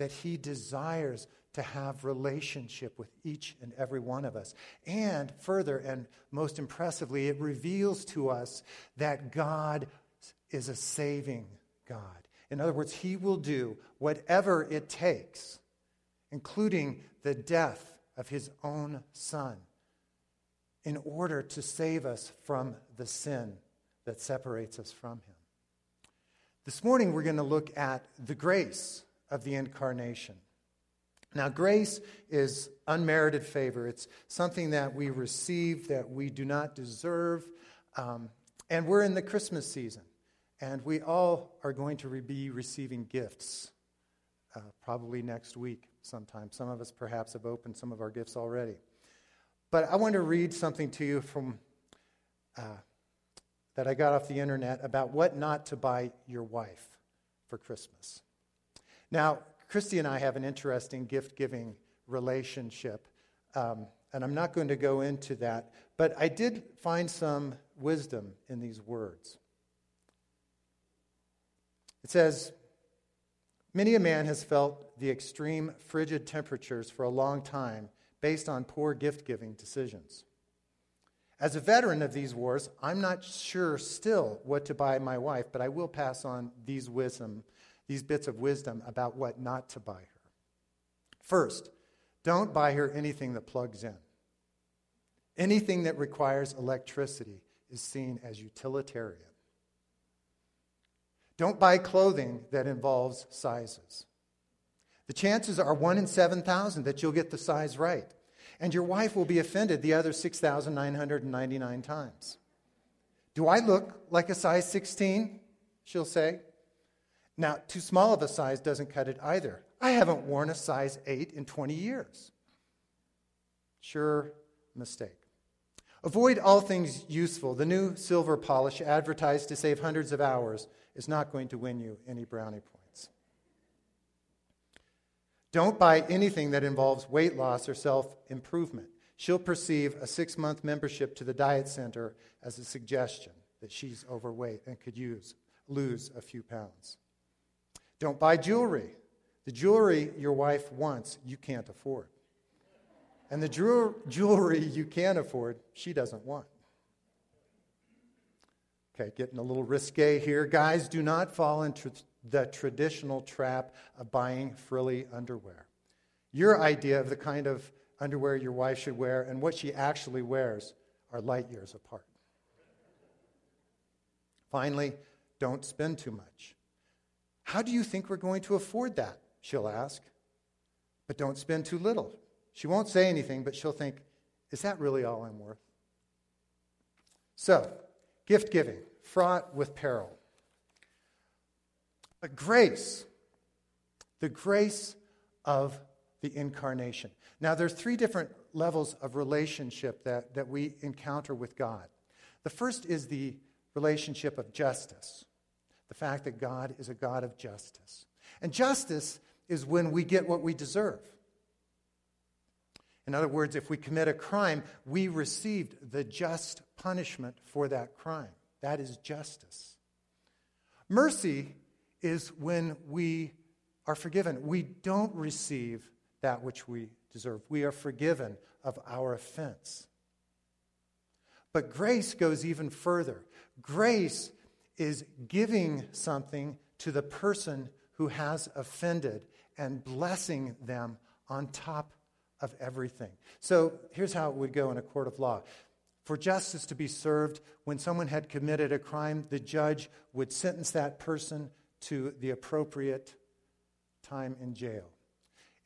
that He desires to have relationship with each and every one of us. And further, and most impressively, it reveals to us that God is a saving God. In other words, He will do whatever it takes, including the death of His own Son, in order to save us from the sin that separates us from Him. This morning, we're going to look at the grace of the incarnation. Now, grace is unmerited favor. It's something that we receive that we do not deserve. Um, and we're in the Christmas season. And we all are going to be receiving gifts uh, probably next week sometime. Some of us perhaps have opened some of our gifts already. But I want to read something to you from uh, that I got off the internet about what not to buy your wife for Christmas. Now, Christy and I have an interesting gift giving relationship, um, and I'm not going to go into that, but I did find some wisdom in these words. It says, Many a man has felt the extreme frigid temperatures for a long time based on poor gift giving decisions. As a veteran of these wars, I'm not sure still what to buy my wife, but I will pass on these wisdom, these bits of wisdom about what not to buy her. First, don't buy her anything that plugs in. Anything that requires electricity is seen as utilitarian. Don't buy clothing that involves sizes. The chances are 1 in 7,000 that you'll get the size right. And your wife will be offended the other 6,999 times. Do I look like a size 16? She'll say. Now, too small of a size doesn't cut it either. I haven't worn a size 8 in 20 years. Sure mistake. Avoid all things useful. The new silver polish advertised to save hundreds of hours is not going to win you any brownie points. Don't buy anything that involves weight loss or self improvement. She'll perceive a six month membership to the diet center as a suggestion that she's overweight and could use, lose a few pounds. Don't buy jewelry. The jewelry your wife wants, you can't afford. And the jewelry you can afford, she doesn't want. Okay, getting a little risque here. Guys, do not fall into the traditional trap of buying frilly underwear. Your idea of the kind of underwear your wife should wear and what she actually wears are light years apart. Finally, don't spend too much. How do you think we're going to afford that? She'll ask. But don't spend too little. She won't say anything, but she'll think, is that really all I'm worth? So, gift giving fraught with peril. But grace, the grace of the incarnation. Now, there's three different levels of relationship that, that we encounter with God. The first is the relationship of justice, the fact that God is a God of justice. And justice is when we get what we deserve. In other words, if we commit a crime, we received the just punishment for that crime. That is justice. Mercy is when we are forgiven. We don't receive that which we deserve. We are forgiven of our offense. But grace goes even further. Grace is giving something to the person who has offended and blessing them on top of everything. So here's how it would go in a court of law for justice to be served, when someone had committed a crime, the judge would sentence that person to the appropriate time in jail.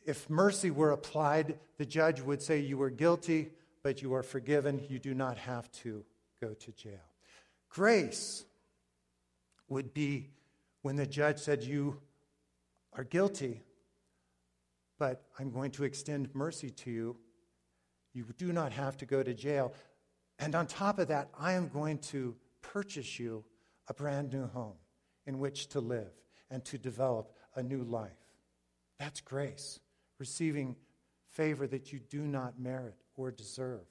If mercy were applied, the judge would say, You were guilty, but you are forgiven. You do not have to go to jail. Grace would be when the judge said, You are guilty, but I'm going to extend mercy to you. You do not have to go to jail. And on top of that, I am going to purchase you a brand new home in which to live and to develop a new life. That's grace, receiving favor that you do not merit or deserve.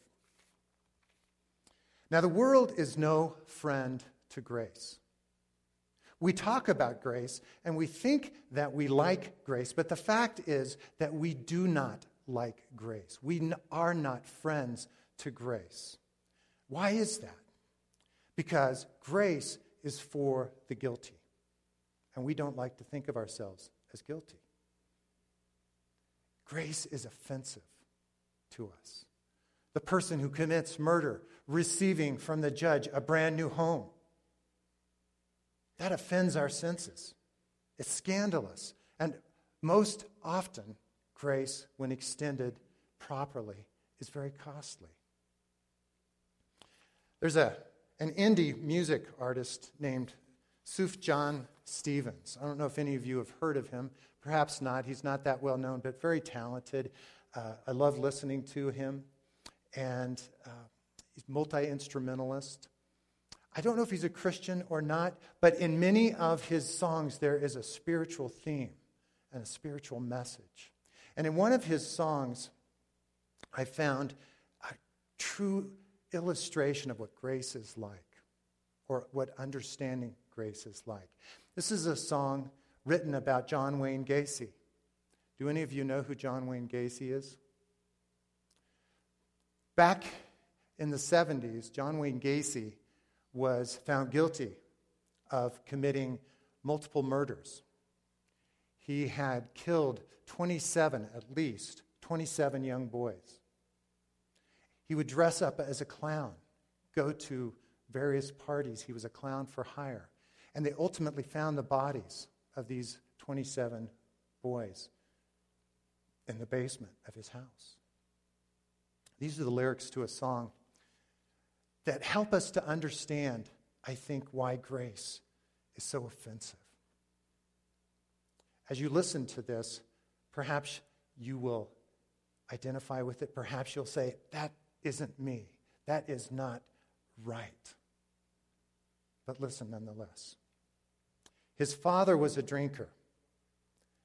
Now, the world is no friend to grace. We talk about grace and we think that we like grace, but the fact is that we do not like grace. We are not friends to grace. Why is that? Because grace is for the guilty, and we don't like to think of ourselves as guilty. Grace is offensive to us. The person who commits murder receiving from the judge a brand new home. That offends our senses. It's scandalous. And most often, grace, when extended properly, is very costly. There's a, an indie music artist named Sufjan Stevens. I don't know if any of you have heard of him. Perhaps not. He's not that well known, but very talented. Uh, I love listening to him. And uh, he's multi instrumentalist. I don't know if he's a Christian or not, but in many of his songs, there is a spiritual theme and a spiritual message. And in one of his songs, I found a true illustration of what grace is like, or what understanding grace is like. This is a song written about John Wayne Gacy. Do any of you know who John Wayne Gacy is? Back in the 70s, John Wayne Gacy was found guilty of committing multiple murders. He had killed 27, at least, 27 young boys. He would dress up as a clown, go to various parties. He was a clown for hire. And they ultimately found the bodies of these 27 boys in the basement of his house. These are the lyrics to a song that help us to understand, I think, why grace is so offensive. As you listen to this, perhaps you will identify with it. Perhaps you'll say, That isn't me. That is not right. But listen nonetheless. His father was a drinker,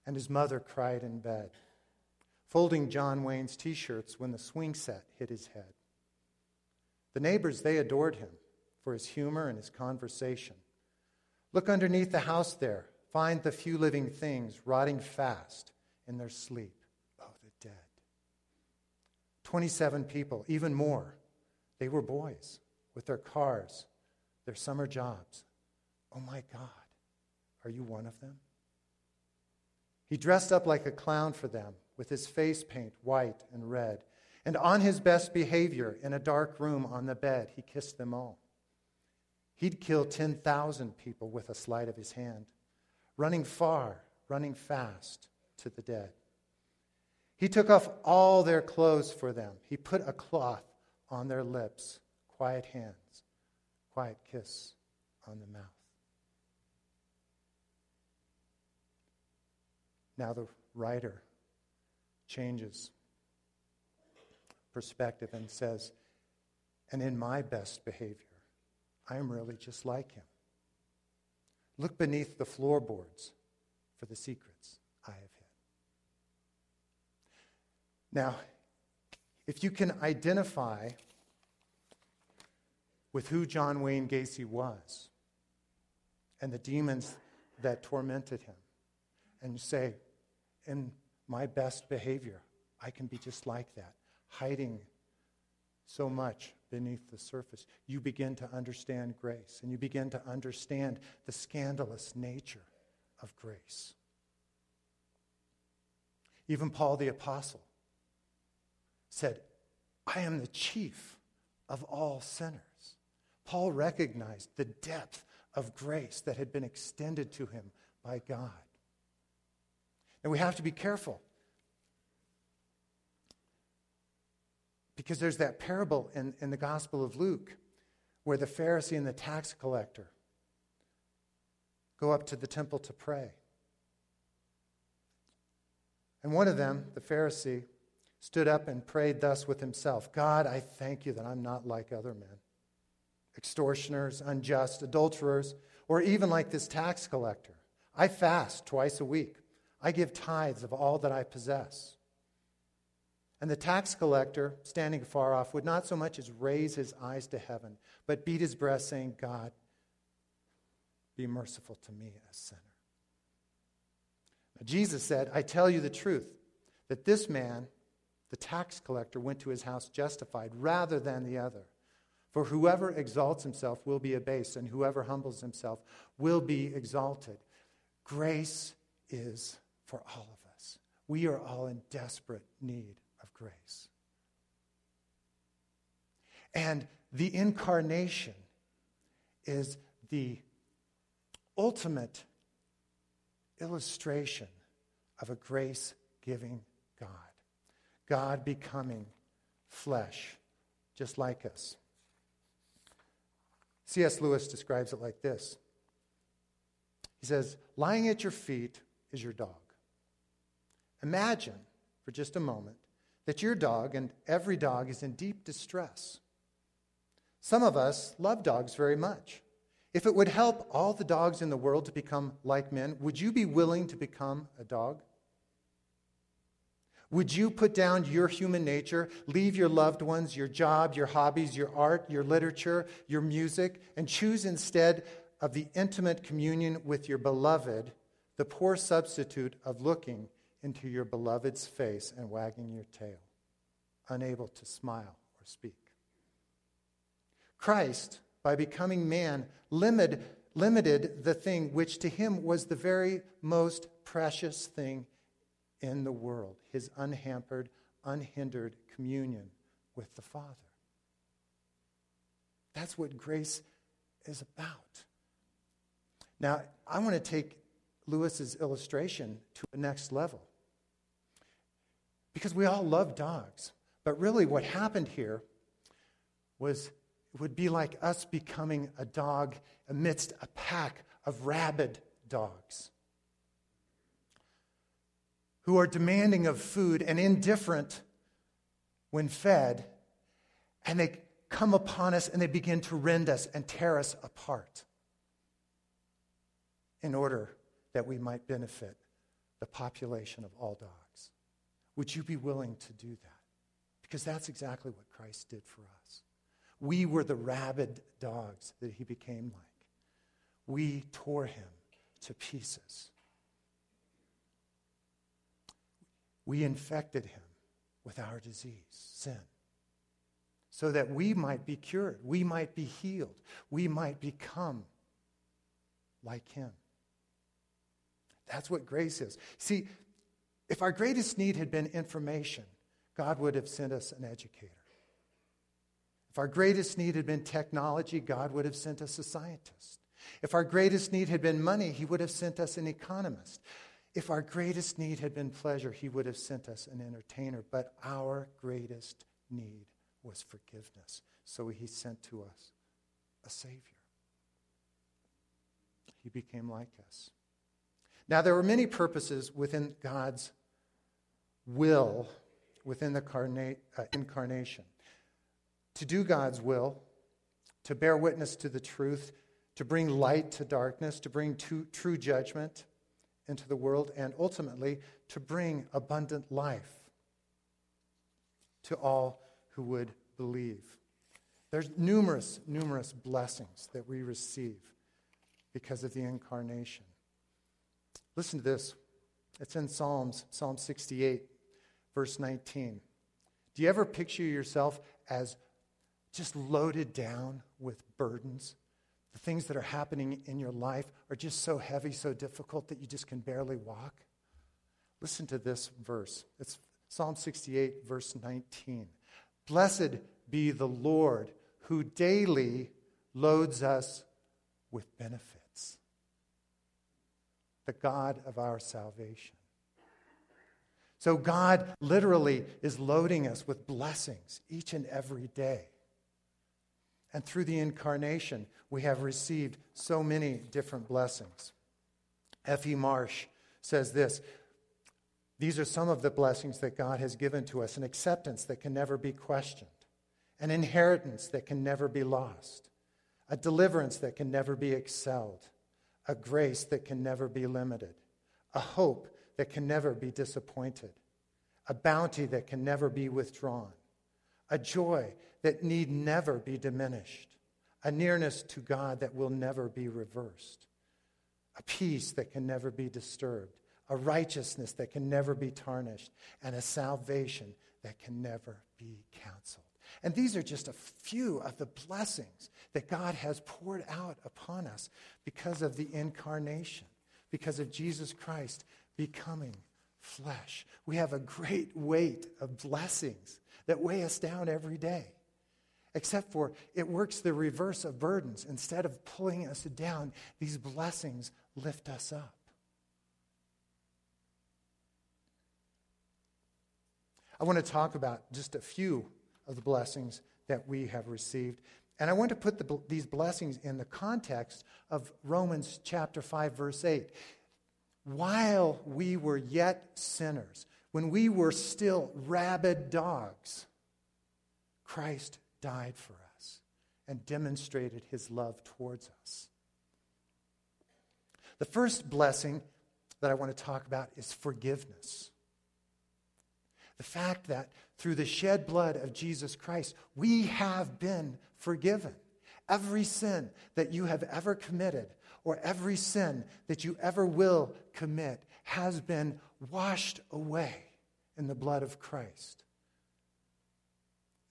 and his mother cried in bed, folding John Wayne's t shirts when the swing set hit his head. The neighbors, they adored him for his humor and his conversation. Look underneath the house there. Find the few living things rotting fast in their sleep. Oh, the dead. 27 people, even more. They were boys with their cars, their summer jobs. Oh my God, are you one of them? He dressed up like a clown for them with his face paint white and red and on his best behavior, in a dark room on the bed, he kissed them all. He'd kill 10,000 people with a sleight of his hand, running far, running fast to the dead. He took off all their clothes for them. He put a cloth on their lips, quiet hands, quiet kiss on the mouth. Now the writer changes perspective and says, and in my best behavior, I am really just like him. Look beneath the floorboards for the secrets I have hid. Now, if you can identify with who John Wayne Gacy was and the demons that tormented him, and say, in my best behavior, I can be just like that hiding so much beneath the surface, you begin to understand grace and you begin to understand the scandalous nature of grace. Even Paul the Apostle said, I am the chief of all sinners. Paul recognized the depth of grace that had been extended to him by God. And we have to be careful Because there's that parable in, in the Gospel of Luke where the Pharisee and the tax collector go up to the temple to pray. And one of them, the Pharisee, stood up and prayed thus with himself God, I thank you that I'm not like other men, extortioners, unjust, adulterers, or even like this tax collector. I fast twice a week, I give tithes of all that I possess. And the tax collector, standing far off, would not so much as raise his eyes to heaven, but beat his breast, saying, God, be merciful to me, a sinner. Now, Jesus said, I tell you the truth, that this man, the tax collector, went to his house justified rather than the other. For whoever exalts himself will be abased, and whoever humbles himself will be exalted. Grace is for all of us. We are all in desperate need grace. And the incarnation is the ultimate illustration of a grace giving God. God becoming flesh, just like us. C.S. Lewis describes it like this He says, Lying at your feet is your dog. Imagine for just a moment that your dog and every dog is in deep distress. Some of us love dogs very much. If it would help all the dogs in the world to become like men, would you be willing to become a dog? Would you put down your human nature, leave your loved ones, your job, your hobbies, your art, your literature, your music, and choose instead of the intimate communion with your beloved the poor substitute of looking into your beloved's face and wagging your tail, unable to smile or speak? Christ, by becoming man, limited, limited the thing which to him was the very most precious thing in the world his unhampered, unhindered communion with the Father. That's what grace is about. Now, I want to take Lewis's illustration to a next level. Because we all love dogs. But really, what happened here was it would be like us becoming a dog amidst a pack of rabid dogs who are demanding of food and indifferent when fed, and they come upon us and they begin to rend us and tear us apart in order that we might benefit the population of all dogs. Would you be willing to do that? Because that's exactly what Christ did for us. We were the rabid dogs that he became like. We tore him to pieces. We infected him with our disease, sin, so that we might be cured, we might be healed, we might become like him. That's what grace is. See, if our greatest need had been information, God would have sent us an educator. If our greatest need had been technology, God would have sent us a scientist. If our greatest need had been money, He would have sent us an economist. If our greatest need had been pleasure, He would have sent us an entertainer. But our greatest need was forgiveness. So He sent to us a Savior. He became like us. Now, there were many purposes within God's will within the carna- uh, incarnation to do God's will, to bear witness to the truth, to bring light to darkness, to bring to, true judgment into the world, and ultimately to bring abundant life to all who would believe. There's numerous, numerous blessings that we receive because of the incarnation. Listen to this. It's in Psalms, Psalm 68, verse 19. Do you ever picture yourself as just loaded down with burdens. The things that are happening in your life are just so heavy, so difficult that you just can barely walk. Listen to this verse. It's Psalm 68, verse 19. Blessed be the Lord who daily loads us with benefits, the God of our salvation. So, God literally is loading us with blessings each and every day. And through the incarnation, we have received so many different blessings. F.E. Marsh says this These are some of the blessings that God has given to us an acceptance that can never be questioned, an inheritance that can never be lost, a deliverance that can never be excelled, a grace that can never be limited, a hope that can never be disappointed, a bounty that can never be withdrawn, a joy that need never be diminished, a nearness to God that will never be reversed, a peace that can never be disturbed, a righteousness that can never be tarnished, and a salvation that can never be canceled. And these are just a few of the blessings that God has poured out upon us because of the incarnation, because of Jesus Christ becoming flesh. We have a great weight of blessings that weigh us down every day. Except for it works the reverse of burdens. Instead of pulling us down, these blessings lift us up. I want to talk about just a few of the blessings that we have received. And I want to put the, these blessings in the context of Romans chapter 5, verse 8. While we were yet sinners, when we were still rabid dogs, Christ died for us and demonstrated his love towards us. The first blessing that I want to talk about is forgiveness. The fact that through the shed blood of Jesus Christ, we have been forgiven. Every sin that you have ever committed, or every sin that you ever will commit, has been washed away in the blood of Christ.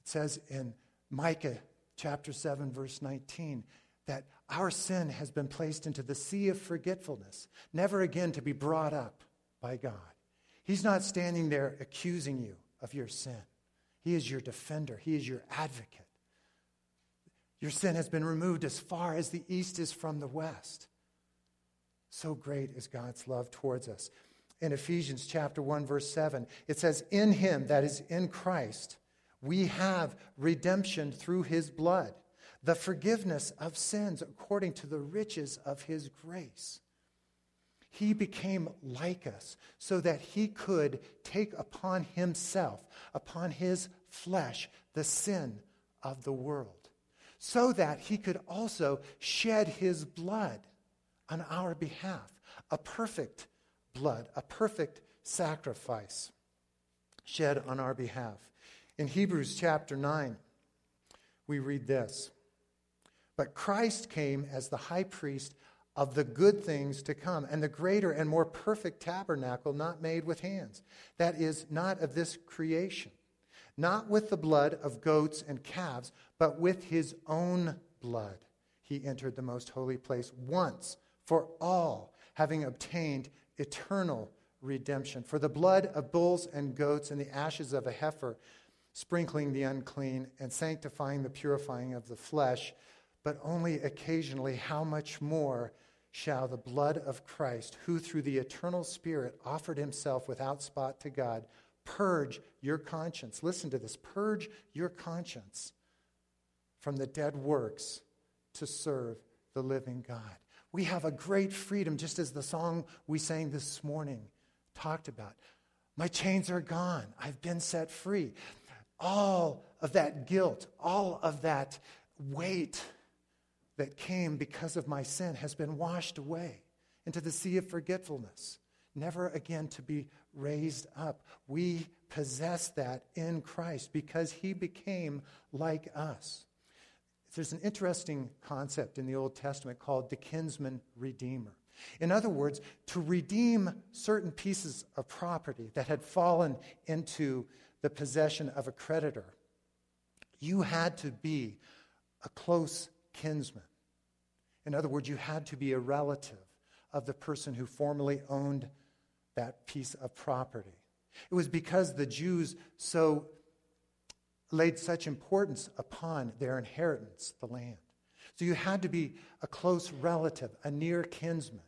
It says in Micah chapter 7, verse 19, that our sin has been placed into the sea of forgetfulness, never again to be brought up by God. He's not standing there accusing you of your sin. He is your defender, He is your advocate. Your sin has been removed as far as the east is from the west. So great is God's love towards us. In Ephesians chapter 1 verse 7, it says in him that is in Christ we have redemption through his blood, the forgiveness of sins according to the riches of his grace. He became like us so that he could take upon himself, upon his flesh, the sin of the world, so that he could also shed his blood on our behalf, a perfect blood, a perfect sacrifice shed on our behalf. In Hebrews chapter 9, we read this But Christ came as the high priest of the good things to come, and the greater and more perfect tabernacle not made with hands, that is, not of this creation, not with the blood of goats and calves, but with his own blood. He entered the most holy place once for all, having obtained eternal redemption. For the blood of bulls and goats and the ashes of a heifer, sprinkling the unclean and sanctifying the purifying of the flesh, but only occasionally, how much more? Shall the blood of Christ, who through the eternal Spirit offered himself without spot to God, purge your conscience. Listen to this purge your conscience from the dead works to serve the living God. We have a great freedom, just as the song we sang this morning talked about. My chains are gone. I've been set free. All of that guilt, all of that weight that came because of my sin has been washed away into the sea of forgetfulness, never again to be raised up. We possess that in Christ because he became like us. There's an interesting concept in the Old Testament called the kinsman redeemer. In other words, to redeem certain pieces of property that had fallen into the possession of a creditor, you had to be a close kinsman. In other words, you had to be a relative of the person who formerly owned that piece of property. It was because the Jews so laid such importance upon their inheritance, the land. So you had to be a close relative, a near kinsman,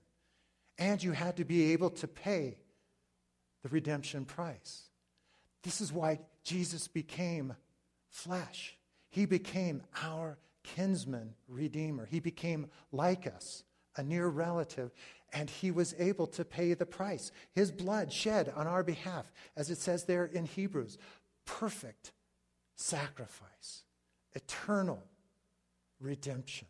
and you had to be able to pay the redemption price. This is why Jesus became flesh. He became our kinsman redeemer. He became like us, a near relative, and he was able to pay the price. His blood shed on our behalf, as it says there in Hebrews, perfect sacrifice, eternal redemption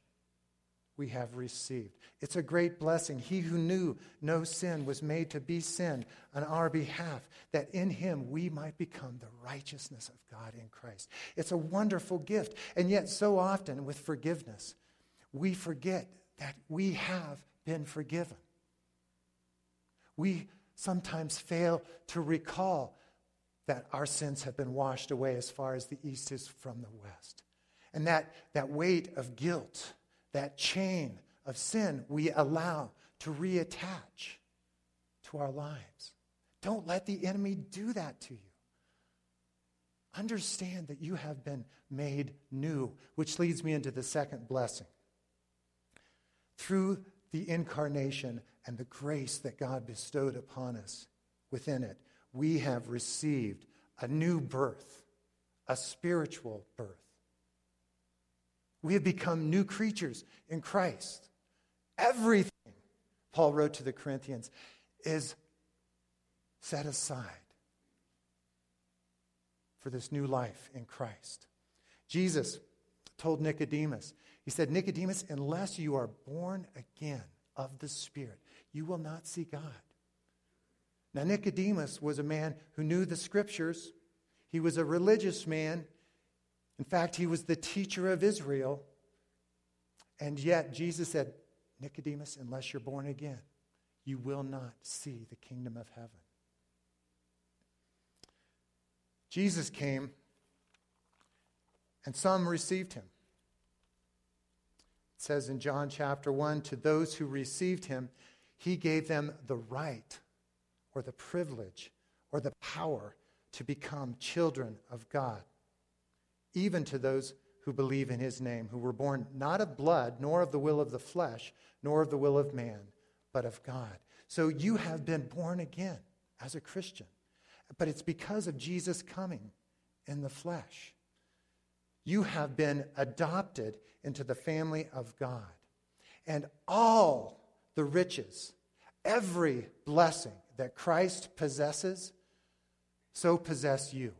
we have received. It's a great blessing. He who knew no sin was made to be sin on our behalf, that in him we might become the righteousness of God in Christ. It's a wonderful gift. And yet, so often with forgiveness, we forget that we have been forgiven. We sometimes fail to recall that our sins have been washed away as far as the east is from the west. And that, that weight of guilt, that chain of sin, we allow to reattach to our lives. Don't let the enemy do that to you. Understand that you have been made new, which leads me into the second blessing. Through the incarnation and the grace that God bestowed upon us within it, we have received a new birth, a spiritual birth. We have become new creatures in Christ. Everything, Paul wrote to the Corinthians, is set aside for this new life in Christ. Jesus told Nicodemus, He said, Nicodemus, unless you are born again of the Spirit, you will not see God. Now, Nicodemus was a man who knew the scriptures, he was a religious man. In fact, he was the teacher of Israel. And yet, Jesus said, Nicodemus, unless you're born again, you will not see the kingdom of heaven. Jesus came, and some received him. It says in John chapter 1 to those who received him, he gave them the right or the privilege or the power to become children of God, even to those who believe in his name, who were born not of blood, nor of the will of the flesh, nor of the will of man, but of God. So you have been born again as a Christian. But it's because of Jesus coming in the flesh. You have been adopted into the family of God. And all the riches, every blessing that Christ possesses, so possess you.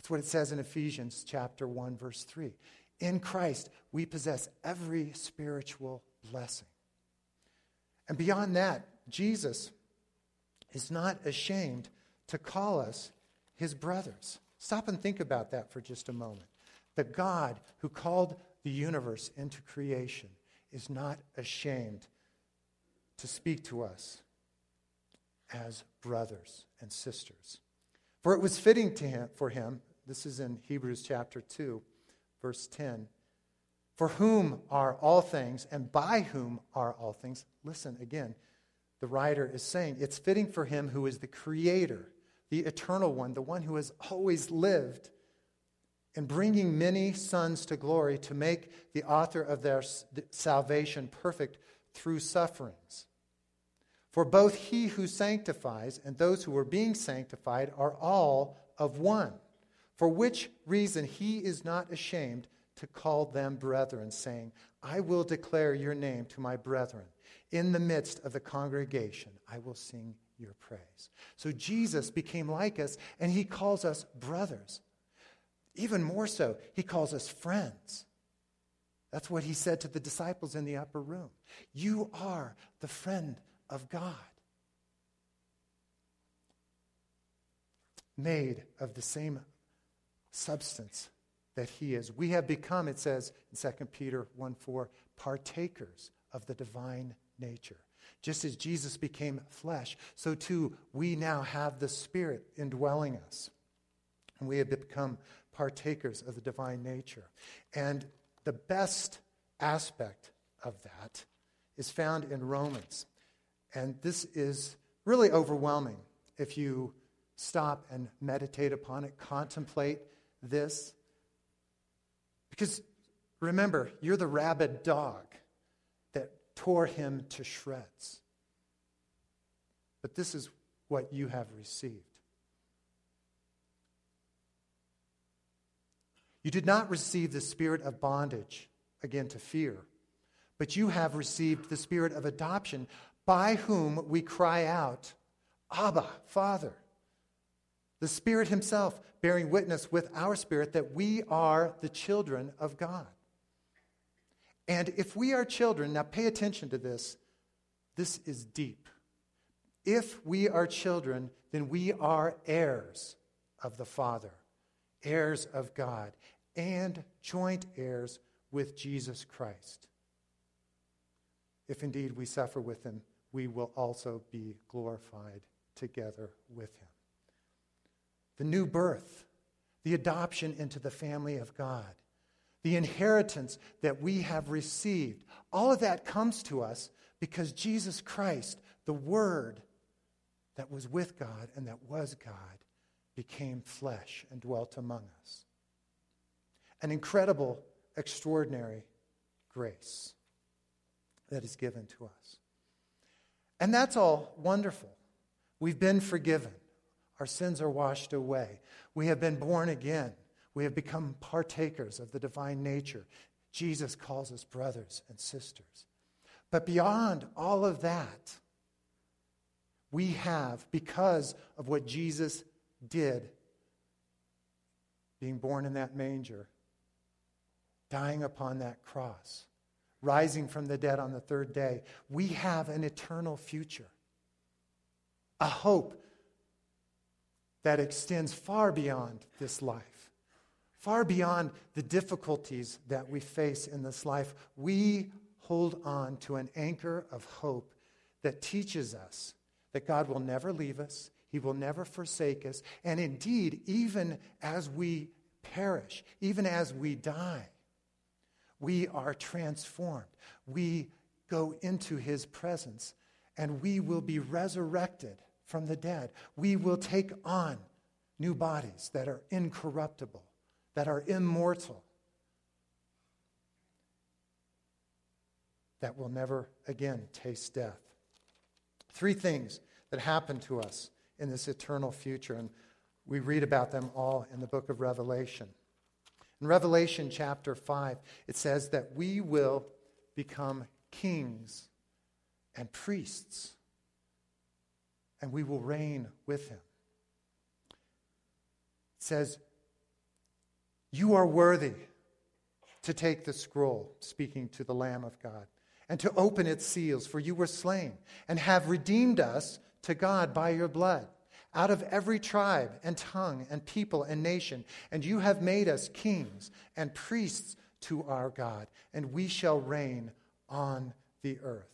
That's what it says in Ephesians chapter 1 verse 3. In Christ we possess every spiritual blessing. And beyond that, Jesus is not ashamed to call us his brothers. Stop and think about that for just a moment. The God who called the universe into creation is not ashamed to speak to us as brothers and sisters. For it was fitting to him, for him, this is in Hebrews chapter 2, verse 10, for whom are all things and by whom are all things. Listen again, the writer is saying it's fitting for him who is the creator, the eternal one, the one who has always lived, in bringing many sons to glory to make the author of their salvation perfect through sufferings. For both he who sanctifies and those who are being sanctified are all of one, for which reason he is not ashamed to call them brethren, saying, I will declare your name to my brethren. In the midst of the congregation, I will sing your praise. So Jesus became like us, and he calls us brothers. Even more so, he calls us friends. That's what he said to the disciples in the upper room. You are the friend of God, made of the same substance that he is. We have become, it says in 2 Peter 1 4, partakers of the divine nature. Just as Jesus became flesh, so too we now have the Spirit indwelling us. And we have become partakers of the divine nature. And the best aspect of that is found in Romans. And this is really overwhelming if you stop and meditate upon it, contemplate this. Because remember, you're the rabid dog that tore him to shreds. But this is what you have received. You did not receive the spirit of bondage, again to fear, but you have received the spirit of adoption, by whom we cry out, Abba, Father. The Spirit Himself bearing witness with our spirit that we are the children of God. And if we are children, now pay attention to this, this is deep. If we are children, then we are heirs of the Father, heirs of God, and joint heirs with Jesus Christ. If indeed we suffer with him, we will also be glorified together with him. The new birth, the adoption into the family of God, the inheritance that we have received, all of that comes to us because Jesus Christ, the Word that was with God and that was God, became flesh and dwelt among us. An incredible, extraordinary grace that is given to us. And that's all wonderful. We've been forgiven. Our sins are washed away. We have been born again. We have become partakers of the divine nature. Jesus calls us brothers and sisters. But beyond all of that, we have, because of what Jesus did, being born in that manger, dying upon that cross, rising from the dead on the third day, we have an eternal future, a hope that extends far beyond this life, far beyond the difficulties that we face in this life. We hold on to an anchor of hope that teaches us that God will never leave us, He will never forsake us, and indeed, even as we perish, even as we die, we are transformed. We go into His presence, and we will be resurrected from the dead. We will take on new bodies that are incorruptible, that are immortal, that will never again taste death. Three things that happen to us in this eternal future, and we read about them all in the book of Revelation. In Revelation chapter 5, it says that we will become kings and priests and we will reign with him. It says, You are worthy to take the scroll, speaking to the Lamb of God, and to open its seals, for you were slain, and have redeemed us to God by your blood, out of every tribe and tongue and people and nation, and you have made us kings and priests to our God, and we shall reign on the earth.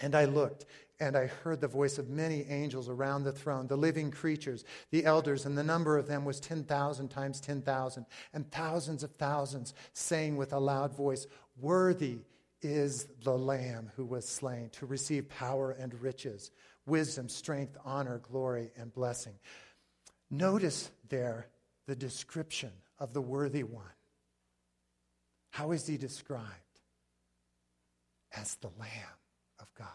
And I looked, and I heard the voice of many angels around the throne, the living creatures, the elders, and the number of them was 10,000 times 10,000, and thousands of thousands saying with a loud voice, Worthy is the Lamb who was slain to receive power and riches, wisdom, strength, honor, glory, and blessing. Notice there the description of the worthy one. How is he described? As the Lamb of God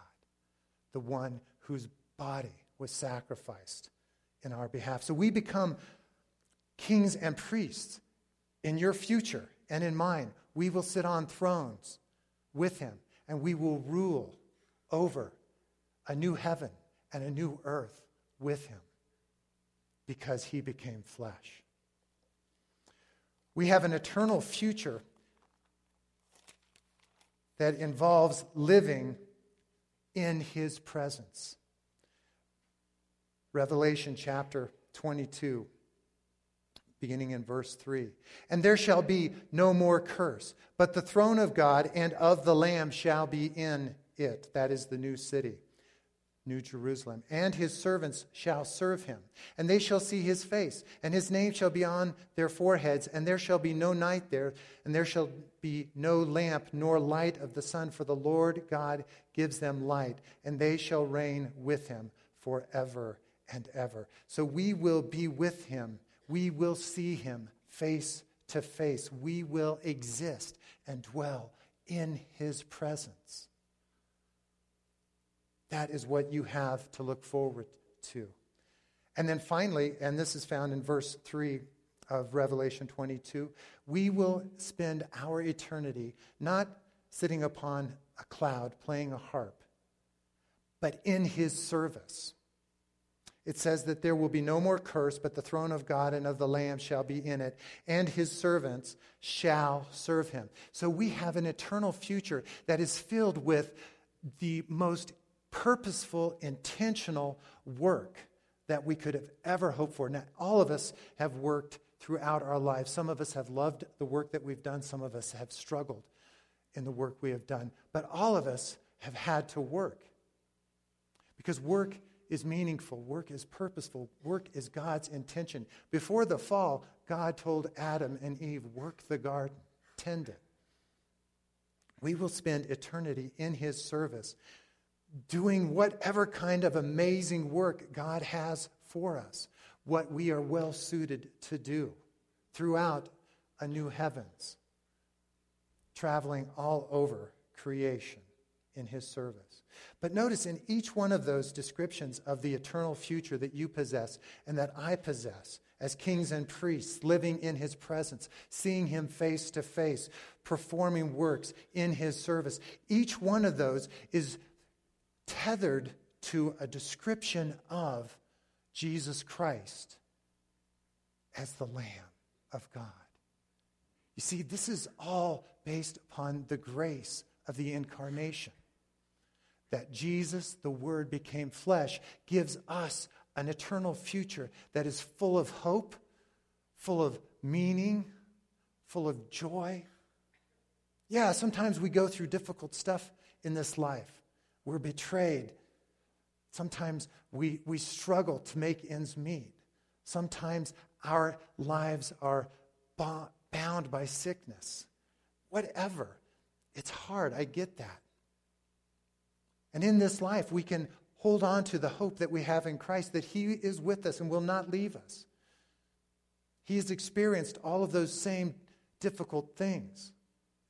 the one whose body was sacrificed in our behalf. So we become kings and priests in your future and in mine. We will sit on thrones with him and we will rule over a new heaven and a new earth with him because he became flesh. We have an eternal future that involves living in his presence. Revelation chapter 22, beginning in verse 3. And there shall be no more curse, but the throne of God and of the Lamb shall be in it. That is the new city New Jerusalem, and his servants shall serve him, and they shall see his face, and his name shall be on their foreheads, and there shall be no night there, and there shall be no lamp nor light of the sun, for the Lord God gives them light, and they shall reign with him forever and ever. So we will be with him, we will see him face to face, we will exist and dwell in his presence. That is what you have to look forward to. And then finally, and this is found in verse 3 of Revelation 22, we will spend our eternity not sitting upon a cloud playing a harp, but in his service. It says that there will be no more curse, but the throne of God and of the Lamb shall be in it, and his servants shall serve him. So we have an eternal future that is filled with the most purposeful, intentional work that we could have ever hoped for. Now, all of us have worked throughout our lives. Some of us have loved the work that we've done, some of us have struggled in the work we have done. But all of us have had to work. Because work is meaningful, work is purposeful, work is God's intention. Before the fall, God told Adam and Eve, Work the garden, tend it. We will spend eternity in His service, doing whatever kind of amazing work God has for us, what we are well suited to do throughout a new heavens, traveling all over creation in his service. But notice in each one of those descriptions of the eternal future that you possess and that I possess as kings and priests, living in his presence, seeing him face to face, performing works in his service, each one of those is tethered to a description of Jesus Christ as the Lamb of God. You see, this is all based upon the grace of the incarnation. That Jesus, the Word, became flesh, gives us an eternal future that is full of hope, full of meaning, full of joy. Yeah, sometimes we go through difficult stuff in this life. We're betrayed. Sometimes we, we struggle to make ends meet. Sometimes our lives are bound by sickness. Whatever. It's hard. I get that. And in this life, we can hold on to the hope that we have in Christ that He is with us and will not leave us. He has experienced all of those same difficult things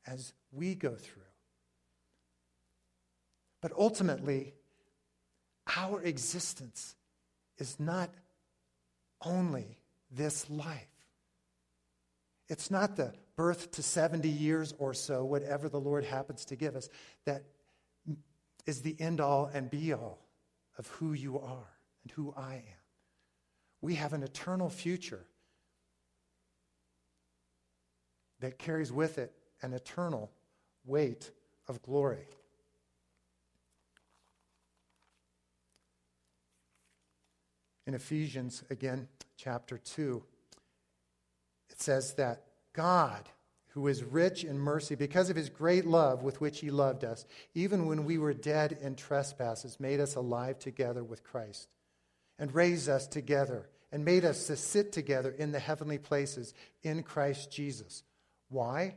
as we go through. But ultimately, our existence is not only this life. It's not the birth to 70 years or so, whatever the Lord happens to give us, that is the end all and be all of who you are and who I am. We have an eternal future that carries with it an eternal weight of glory. In Ephesians, again, chapter 2, it says that God, who is rich in mercy, because of his great love with which he loved us, even when we were dead in trespasses, made us alive together with Christ, and raised us together, and made us to sit together in the heavenly places in Christ Jesus. Why?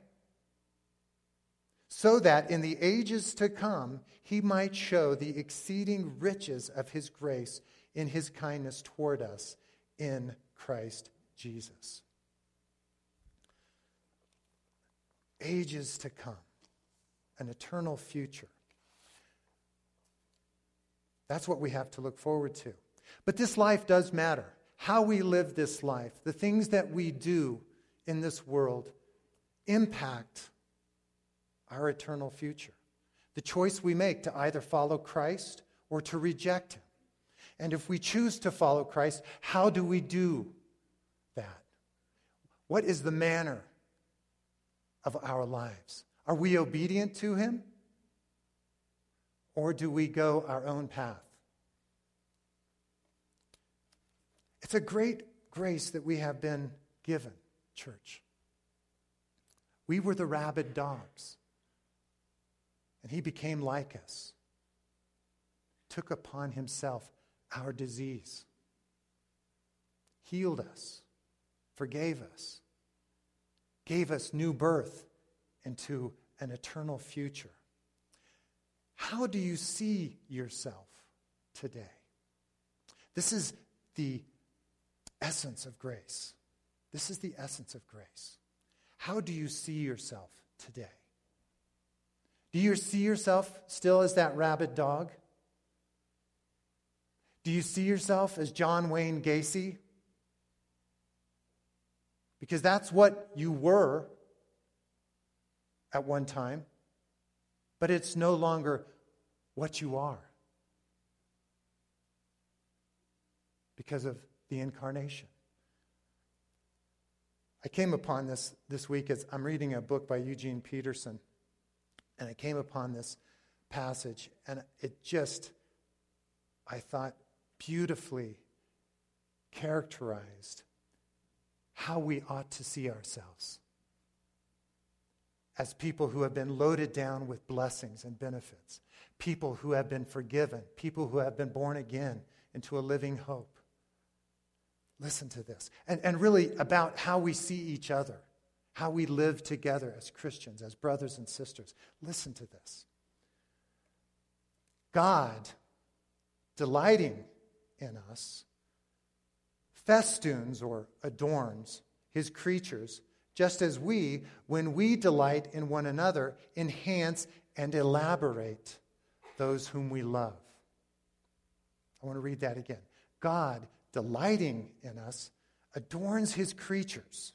So that in the ages to come he might show the exceeding riches of his grace in his kindness toward us in Christ Jesus. ages to come, an eternal future. That's what we have to look forward to. But this life does matter. How we live this life, the things that we do in this world impact our eternal future. The choice we make to either follow Christ or to reject Him. And if we choose to follow Christ, how do we do that? What is the manner of our lives? Are we obedient to Him? Or do we go our own path? It's a great grace that we have been given, church. We were the rabid dogs, and He became like us, took upon Himself our disease, healed us, forgave us gave us new birth into an eternal future. How do you see yourself today? This is the essence of grace. This is the essence of grace. How do you see yourself today? Do you see yourself still as that rabid dog? Do you see yourself as John Wayne Gacy, because that's what you were at one time, but it's no longer what you are because of the incarnation. I came upon this this week as I'm reading a book by Eugene Peterson, and I came upon this passage, and it just, I thought, beautifully characterized how we ought to see ourselves. as people who have been loaded down with blessings and benefits, people who have been forgiven, people who have been born again into a living hope. Listen to this. And, and really about how we see each other, how we live together as Christians, as brothers and sisters. Listen to this. God, delighting in us, festoons or adorns his creatures, just as we, when we delight in one another, enhance and elaborate those whom we love. I want to read that again. God, delighting in us, adorns his creatures,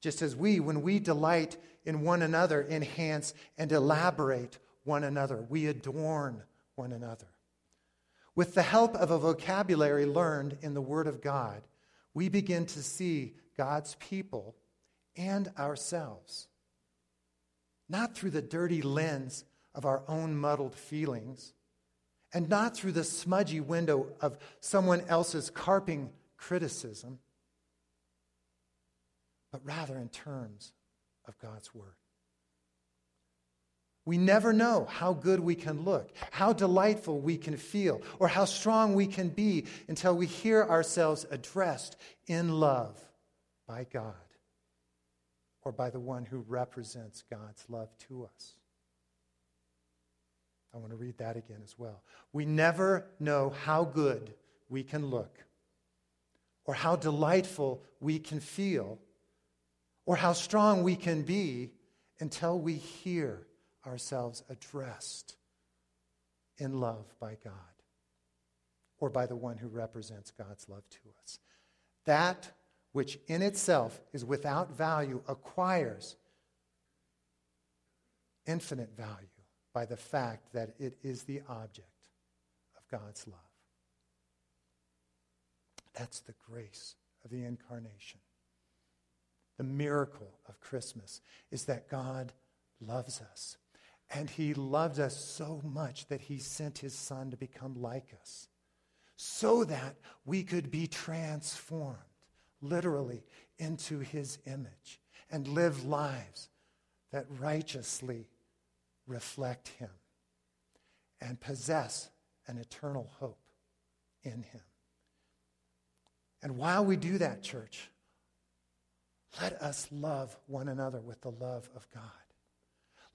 just as we, when we delight in one another, enhance and elaborate one another. We adorn one another. With the help of a vocabulary learned in the Word of God, we begin to see God's people and ourselves, not through the dirty lens of our own muddled feelings, and not through the smudgy window of someone else's carping criticism, but rather in terms of God's Word. We never know how good we can look, how delightful we can feel, or how strong we can be until we hear ourselves addressed in love by God or by the one who represents God's love to us. I want to read that again as well. We never know how good we can look, or how delightful we can feel, or how strong we can be until we hear ourselves addressed in love by God or by the one who represents God's love to us. That which in itself is without value acquires infinite value by the fact that it is the object of God's love. That's the grace of the incarnation. The miracle of Christmas is that God loves us and he loved us so much that he sent his son to become like us so that we could be transformed, literally, into his image and live lives that righteously reflect him and possess an eternal hope in him. And while we do that, church, let us love one another with the love of God.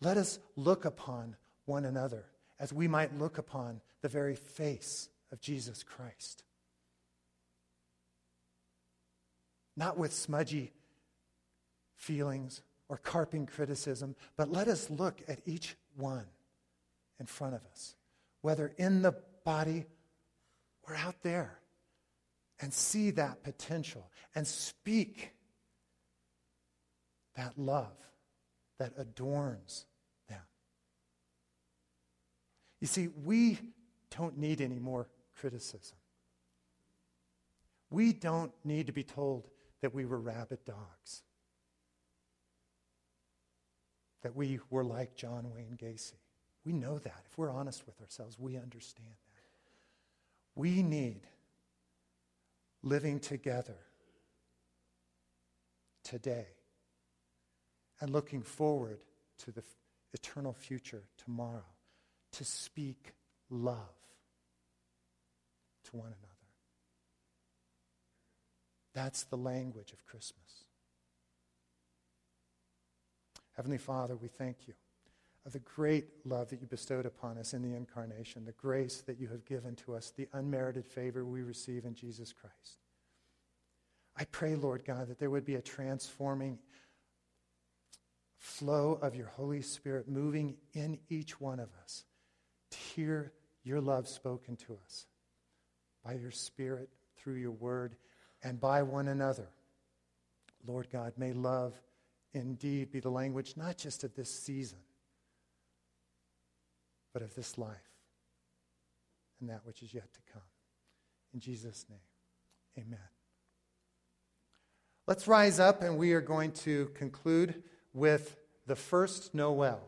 Let us look upon one another as we might look upon the very face of Jesus Christ. Not with smudgy feelings or carping criticism, but let us look at each one in front of us, whether in the body or out there, and see that potential and speak that love that adorns you see, we don't need any more criticism. We don't need to be told that we were rabid dogs, that we were like John Wayne Gacy. We know that. If we're honest with ourselves, we understand that. We need living together today and looking forward to the eternal future tomorrow to speak love to one another. That's the language of Christmas. Heavenly Father, we thank you of the great love that you bestowed upon us in the incarnation, the grace that you have given to us, the unmerited favor we receive in Jesus Christ. I pray, Lord God, that there would be a transforming flow of your Holy Spirit moving in each one of us to hear your love spoken to us by your Spirit, through your word, and by one another. Lord God, may love indeed be the language not just of this season, but of this life and that which is yet to come. In Jesus' name, amen. Let's rise up and we are going to conclude with the first Noel.